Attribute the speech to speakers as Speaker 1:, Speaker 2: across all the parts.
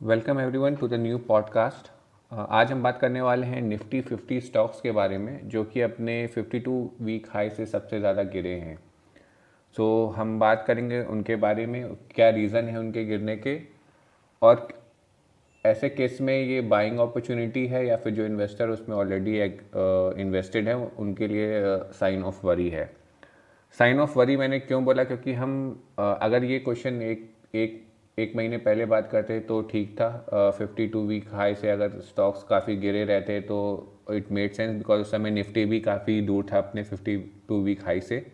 Speaker 1: Welcome everyone to the new podcast आज हम बात करने वाले हैं निफ्टी 50 स्टॉक्स के बारे में जो कि अपने 52 वीक हाई से सबसे ज़्यादा गिरे हैं। सो so, हम बात करेंगे उनके बारे में क्या रीज़न है उनके गिरने के और ऐसे केस में ये बाइंग अपॉर्चुनिटी है या फिर जो इन्वेस्टर उसमें ऑलरेडी इन्वेस्टेड है उनके लिए साइन ऑफ़ वरी है। साइन ऑफ़ वरी मैंने क्यों बोला? क्योंकि हम अगर ये क्वेश्चन एक एक एक महीने पहले बात करते तो ठीक था। फिफ्टी टू वीक हाई से अगर स्टॉक्स काफ़ी गिरे रहते तो इट मेड सेंस बिकॉज़ उस समय निफ्टी भी काफ़ी दूर था अपने फिफ्टी टू वीक हाई से।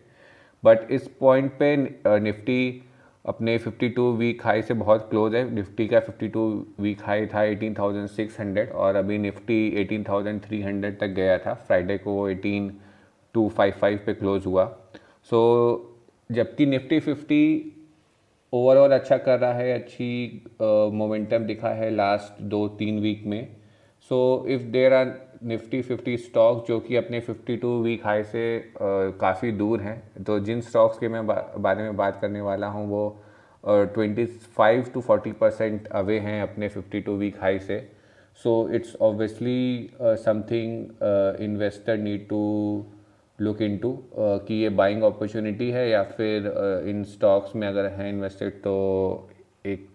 Speaker 1: बट इस पॉइंट पे निफ्टी अपने 52 वीक हाई से बहुत क्लोज है। निफ्टी का 52 वीक हाई था 18,600 और अभी निफ्टी 18,300 तक गया था। फ्राइडे को वो 18,255 पे क्लोज हुआ। सो so, जबकि निफ्टी 50 ओवरऑल अच्छा कर रहा है अच्छी मोमेंटम दिखा है लास्ट दो तीन वीक में। So if there are Nifty 50 stock जो कि अपने 52 वीक हाई से काफ़ी दूर हैं तो जिन स्टॉक्स के मैं बा, बारे में बात करने वाला हूँ वो twenty five to forty percent away हैं अपने 52 वीक हाई से। So it's obviously something investor need to look into कि ये बाइंग अपॉर्चुनिटी है या फिर uh, इन स्टॉक्स में अगर हैं इन्वेस्टेड तो एक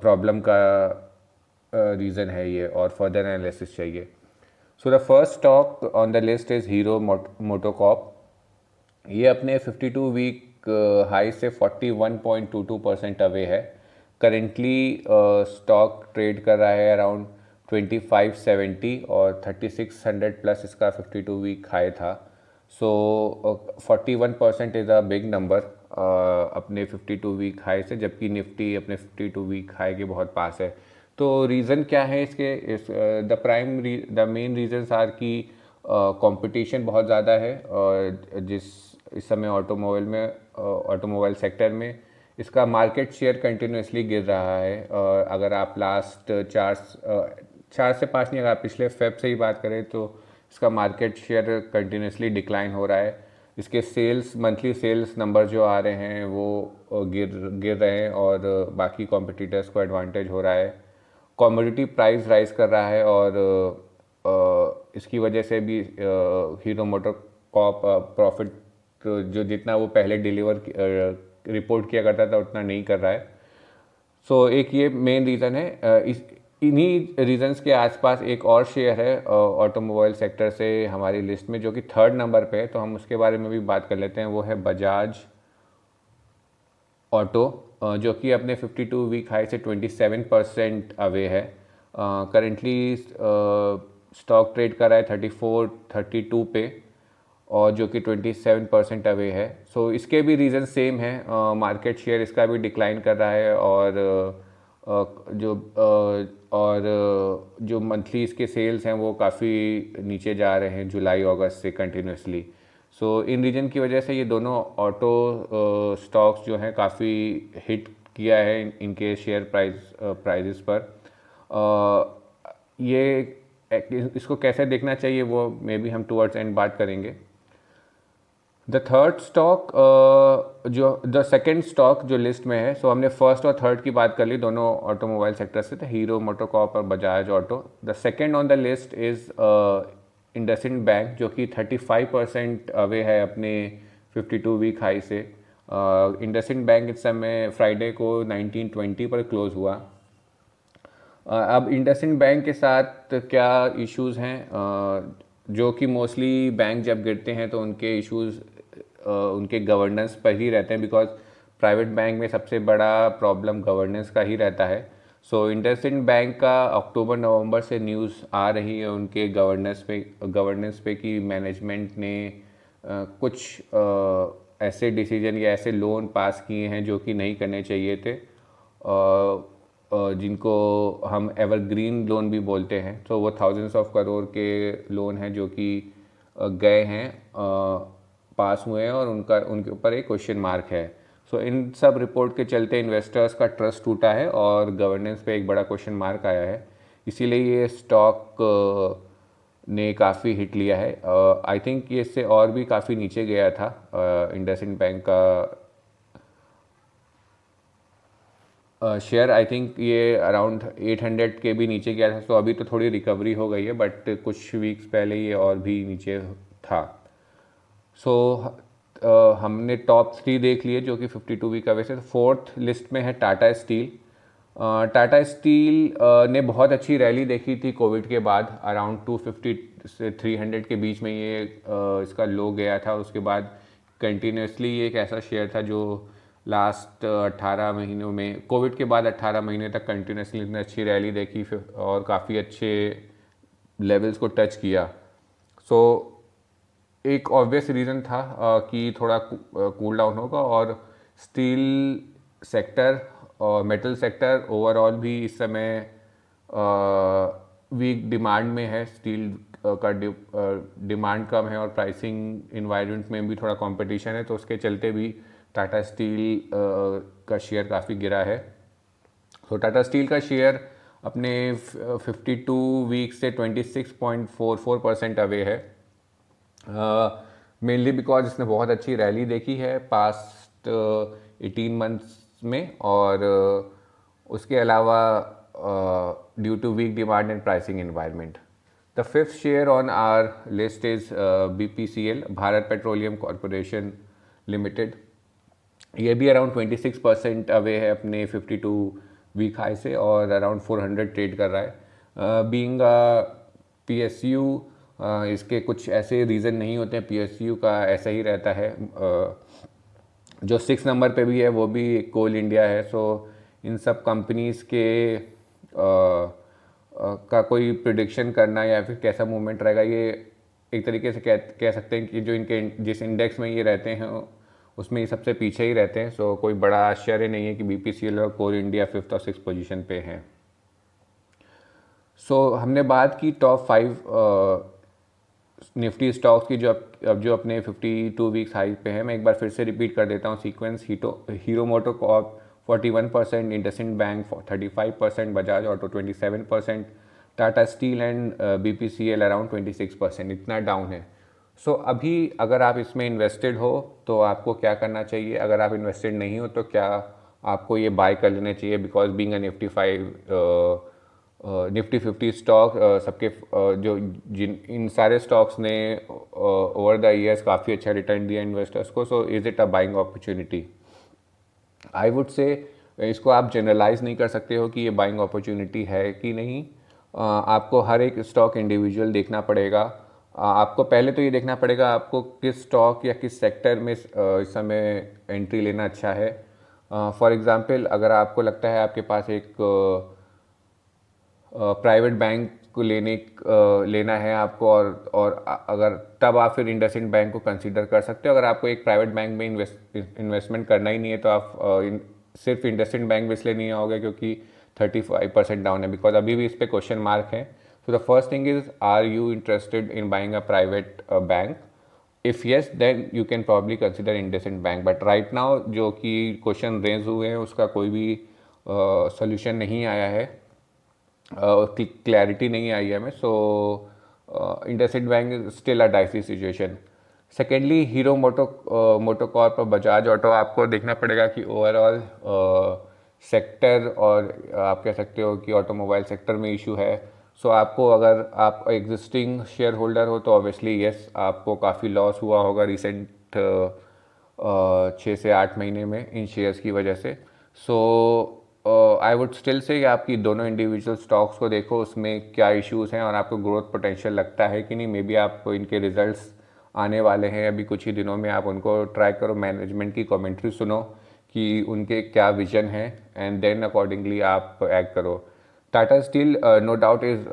Speaker 1: प्रॉब्लम uh, का रीज़न uh, है ये और फर्दर एनालिसिस चाहिए। So the first stock on the list is Hero MotoCorp ये अपने 52 वीक हाई से 41.22 परसेंट अवे है। करेंटली स्टॉक ट्रेड कर रहा है अराउंड 2570 और 3600 प्लस इसका 52 वीक हाई था। So forty one percent is a big number अपने 52 वीक हाई से, जबकि निफ्टी अपने 52 वीक हाई के बहुत पास है। तो रीज़न क्या है इसके, इस the prime the main reasons are की कंपटीशन बहुत ज़्यादा है, और जिस, इस समय ऑटोमोबाइल में ऑटोमोबाइल सेक्टर में इसका मार्केट शेयर कंटिन्यूसली गिर रहा है। और अगर आप लास्ट चार चार से पाँच नहीं अगर पिछले फेब से ही बात करें तो इसका मार्केट शेयर कंटिन्यूसली डिक्लाइन हो रहा है। इसके सेल्स मंथली सेल्स नंबर जो आ रहे हैं वो गिर गिर रहे हैं और बाकी कॉम्पिटिटर्स को एडवांटेज हो रहा है। कॉमोडिटी प्राइस राइज कर रहा है और इसकी वजह से भी हीरो मोटर कॉप प्रॉफिट जो जितना वो पहले डिलीवर रिपोर्ट किया करता था उतना नहीं कर रहा है। सो so, एक ये मेन रीज़न है इस इन्हीं रीजंस के आसपास एक और शेयर है ऑटोमोबाइल सेक्टर से हमारी लिस्ट में जो कि थर्ड नंबर पे है तो हम उसके बारे में भी बात कर लेते हैं। वो है बजाज ऑटो जो कि अपने 52 वीक हाई से 27 परसेंट अवे है। करेंटली स्टॉक ट्रेड कर रहा है 34 32 पे और जो कि 27 परसेंट अवे है। सो so, इसके भी रीज़न सेम है। मार्केट शेयर इसका भी डिक्लाइन कर रहा है और जो और जो मंथली इसके सेल्स हैं वो काफ़ी नीचे जा रहे हैं जुलाई, अगस्त से कंटिन्यूसली सो इन रीजन की वजह से ये दोनों ऑटो स्टॉक्स जो हैं काफ़ी हिट किया है इनके शेयर प्राइस प्राइजेस पर। ये, इसको कैसे देखना चाहिए वो मे बी हम टूवर्ड्स एंड बात करेंगे। द थर्ड स्टॉक जो द सेकेंड स्टॉक जो लिस्ट में है सो so हमने फ़र्स्ट और थर्ड की बात कर ली दोनों ऑटोमोबाइल सेक्टर से थे हीरो मोटोकॉप और Bajaj Auto the second on the list is IndusInd Bank जो कि 35 परसेंट अवे है अपने 52 वीक हाई से. इंडसिंड uh, बैंक इस समय फ्राइडे को 1920 पर क्लोज हुआ. Uh, अब इंडसिंड बैंक के साथ क्या इश्यूज़ हैं? Uh, जो कि मोस्टली बैंक जब गिरते हैं तो उनके इश्यूज़ उनके गवर्नेंस पर ही रहते हैं बिकॉज़ प्राइवेट बैंक में सबसे बड़ा प्रॉब्लम गवर्नेंस का ही रहता है। सो इंडसइंड बैंक का अक्टूबर नवंबर से न्यूज़ आ रही है उनके गवर्नेंस पे गवर्नेंस पे कि मैनेजमेंट ने आ, कुछ आ, ऐसे डिसीज़न या ऐसे लोन पास किए हैं जो कि नहीं करने चाहिए थे। जिनको हम एवरग्रीन लोन भी बोलते हैं। तो वो थाउजेंड्स ऑफ़ करोड़ के लोन हैं जो कि गए हैं। पास हुए हैं और उनका उनके ऊपर एक क्वेश्चन मार्क है। सो so, इन सब रिपोर्ट के चलते इन्वेस्टर्स का ट्रस्ट टूटा है और गवर्नेंस पे एक बड़ा क्वेश्चन मार्क आया है। इसीलिए ये स्टॉक ने काफ़ी हिट लिया है। आई uh, थिंक ये इससे और भी काफ़ी नीचे गया था इंडस uh, बैंक का शेयर आई थिंक ये अराउंड 800 के भी नीचे गया था। तो अभी तो थोड़ी रिकवरी हो गई है बट कुछ वीक्स पहले ये और भी नीचे था। सो so, uh, हमने टॉप थ्री देख लिए जो कि 52 वीक का वैसे फोर्थ लिस्ट में है टाटा स्टील टाटा स्टील ने बहुत अच्छी रैली देखी थी कोविड के बाद। अराउंड 250 से 300 के बीच में ये uh, इसका लो गया था। उसके बाद कंटिन्यूसली एक ऐसा शेयर था जो लास्ट अट्ठारह महीनों में कोविड के बाद अट्ठारह महीने तक कंटिन्यूसली इतनी अच्छी रैली देखी और काफ़ी अच्छे लेवल्स को टच किया। सो so, एक ऑब्वियस रीज़न था कि थोड़ा कूल डाउन होगा और स्टील सेक्टर और मेटल सेक्टर ओवरऑल भी इस समय वीक डिमांड में है। स्टील का डिमांड कम है और प्राइसिंग इन्वायरमेंट में भी थोड़ा कंपटीशन है तो उसके चलते भी टाटा स्टील का शेयर काफ़ी गिरा है। तो टाटा स्टील का शेयर अपने 52 वीक से 26.44 परसेंट अवे है। मेनली बिकॉज़ इसने बहुत अच्छी रैली देखी है पास्ट एटीन मंथ्स में और uh, उसके अलावा due to weak demand and pricing environment the fifth share on our list is B P C L Bharat Petroleum Corporation Limited ये भी अराउंड 26 परसेंट अवे है अपने 52 वीक हाई से और अराउंड 400 ट्रेड कर रहा है। बीइंग पी एस यू इसके कुछ ऐसे रीज़न नहीं होते हैं। पी एस यू का ऐसा ही रहता है। जो सिक्स नंबर पे भी है वो भी कोल इंडिया है। सो इन सब कंपनीज़ के uh, uh, का कोई प्रिडिक्शन करना या फिर कैसा मूवमेंट रहेगा ये एक तरीके से कह कह सकते हैं कि जो इनके जिस इंडेक्स में ये रहते हैं उसमें ये सबसे पीछे ही रहते हैं। सो कोई बड़ा आश्चर्य नहीं है कि बी पी और कोर इंडिया फिफ्थ और सिक्स पोजीशन पे हैं। सो हमने बात की टॉप फाइव निफ्टी स्टॉक्स की जो अब जो अपने 52 वीक्स हाई पे हैं मैं एक बार फिर से रिपीट कर देता हूँ sequence हीटो Hero MotoCorp 41 percent IndusInd Bank 35 percent Bajaj Auto 27 percent Tata Steel and B P C L around 26 percent इतना डाउन है। सो so, अभी अगर आप इसमें इन्वेस्टेड हो तो आपको क्या करना चाहिए? अगर आप इन्वेस्टेड नहीं हो तो क्या आपको ये बाय कर लेना चाहिए? Because being Nifty five Nifty fifty stock सबके जो जिन, इन सारे स्टॉक्स ने ओवर द ईयर्स काफ़ी अच्छा रिटर्न दिया इन्वेस्टर्स को so is it a buying opportunity I would say इसको आप जनरलाइज नहीं कर सकते हो कि ये बाइंग अपॉर्चुनिटी है कि नहीं। आपको हर एक स्टॉक इंडिविजुअल देखना पड़ेगा। आपको पहले तो ये देखना पड़ेगा आपको किस स्टॉक या किस सेक्टर में इस समय एंट्री लेना अच्छा है। फॉर एग्ज़ाम्पल अगर आपको लगता है आपके पास एक प्राइवेट बैंक को लेने लेना है आपको और और अगर तब आप फिर इंडसिंड बैंक को कंसीडर कर सकते हो। अगर आपको एक प्राइवेट बैंक में इन्वेस्ट इन्वेस्टमेंट करना ही नहीं है तो आप इन, सिर्फ़ इंडसिंड बैंक में इसलिए नहीं आओगे क्योंकि थर्टी फाइव परसेंट डाउन है बिकॉज़ अभी भी इस पर क्वेश्चन मार्क है। So the first thing is are you interested in buying a private bank if If then you can probably consider IndusInd Bank. But right now जो कि question raise हुए हैं उसका कोई भी सोल्यूशन uh, नहीं आया है। क्लैरिटी uh, नहीं आई है हमें so IndusInd Bank still a dicey situation secondly Hero Moto MotoCorp और बजाज ऑटो आपको देखना पड़ेगा कि ओवरऑल सेक्टर और आप कह सकते हो कि ऑटोमोबाइल सेक्टर में इशू है. सो so, आपको अगर आप एग्जिस्टिंग शेयर होल्डर हो तो ऑब्वियसली यस आपको काफ़ी लॉस हुआ होगा रिसेंट छः से आठ महीने में इन शेयर्स की वजह से. सो आई वुड स्टिल से आपकी दोनों इंडिविजुअल स्टॉक्स को देखो उसमें क्या इश्यूज़ हैं और आपको ग्रोथ पोटेंशियल लगता है कि नहीं? मे बी आप इनके रिजल्ट्स आने वाले हैं। अभी कुछ ही दिनों में आप उनको ट्राई करो। मैनेजमेंट की कमेंट्री सुनो कि उनके क्या विजन है एंड देन अकॉर्डिंगली आप एक्ट करो। Tata Steel no doubt is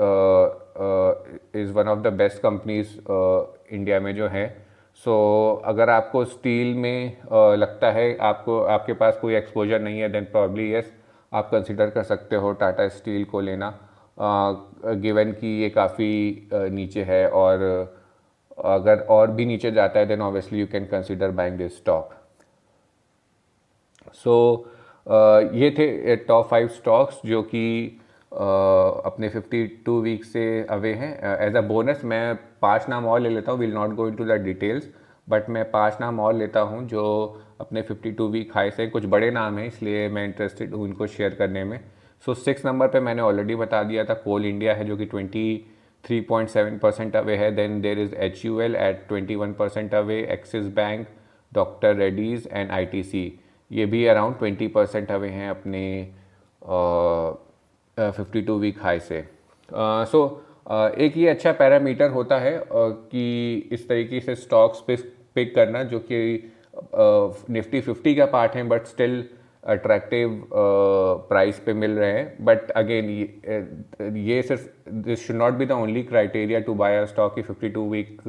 Speaker 1: is one of the best companies India में जो हैं। सो so, अगर आपको स्टील में uh, लगता है आपको आपके पास कोई एक्सपोजर नहीं है देन प्रॉब्ली यस आप कंसिडर कर सकते हो टाटा स्टील को लेना। गिवन कि ये काफ़ी नीचे है और अगर और भी नीचे जाता है then obviously you can consider buying this stock so ये थे टॉप फाइव स्टॉक्स जो कि Uh, अपने 52 वीक से अवे हैं। एज अ बोनस मैं पाँच नाम और ले लेता हूँ will not go into the details but मैं पाँच नाम और लेता हूँ जो अपने 52 वीक हाई से कुछ बड़े नाम हैं इसलिए मैं इंटरेस्टेड हूँ इनको शेयर करने में। सो सिक्स नंबर पे मैंने ऑलरेडी बता दिया था कोल इंडिया है जो कि 23.7 परसेंट अवे है। Then there is H U L at twenty one percent away Axis Bank doctor Reddy's and I T C ये भी अराउंड ट्वेंटी परसेंट अवे हैं अपने फिफ्टी टू वीक हाई से सो। uh, so, uh, एक ये अच्छा parameter होता है uh, कि इस तरीके से स्टॉक्स पे पिक करना जो कि निफ्टी फिफ्टी का पार्ट है बट स्टिल अट्रैक्टिव प्राइस पे मिल रहे हैं. बट अगेन ये सिर्फ़ this should not be the only criteria to buy a stock की 52 वीक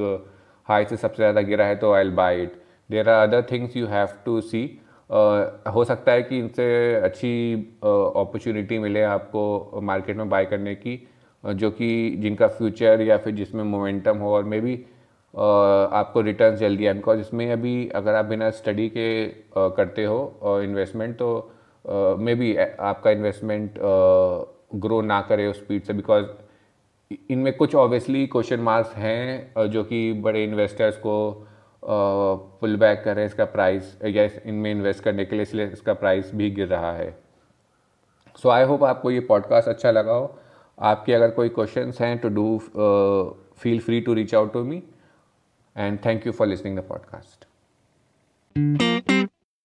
Speaker 1: हाई से सबसे ज़्यादा गिरा है तो I'll buy it there are other things you have to see हो सकता है कि इनसे अच्छी अपॉर्चुनिटी uh, मिले आपको मार्केट में बाय करने की uh, जो कि जिनका फ्यूचर या फिर जिसमें मोमेंटम हो और मे बी uh, आपको रिटर्न जल्दी आए बिकॉज़ इसमें अभी अगर आप बिना स्टडी के करते हो इन्वेस्टमेंट तो मे बी आपका इन्वेस्टमेंट ग्रो ना करे उस स्पीड से। बिकॉज़ इनमें कुछ ऑब्वियसली क्वेश्चन मार्क्स हैं जो कि बड़े इन्वेस्टर्स को पुल बैक करें इसका प्राइस या इनमें इन्वेस्ट करने के लिए, इसलिए इसका प्राइस भी गिर रहा है। सो आई होप आपको ये पॉडकास्ट अच्छा लगा हो। आपके अगर कोई क्वेश्चंस हैं to do feel free to reach out to me and thank you for listening the podcast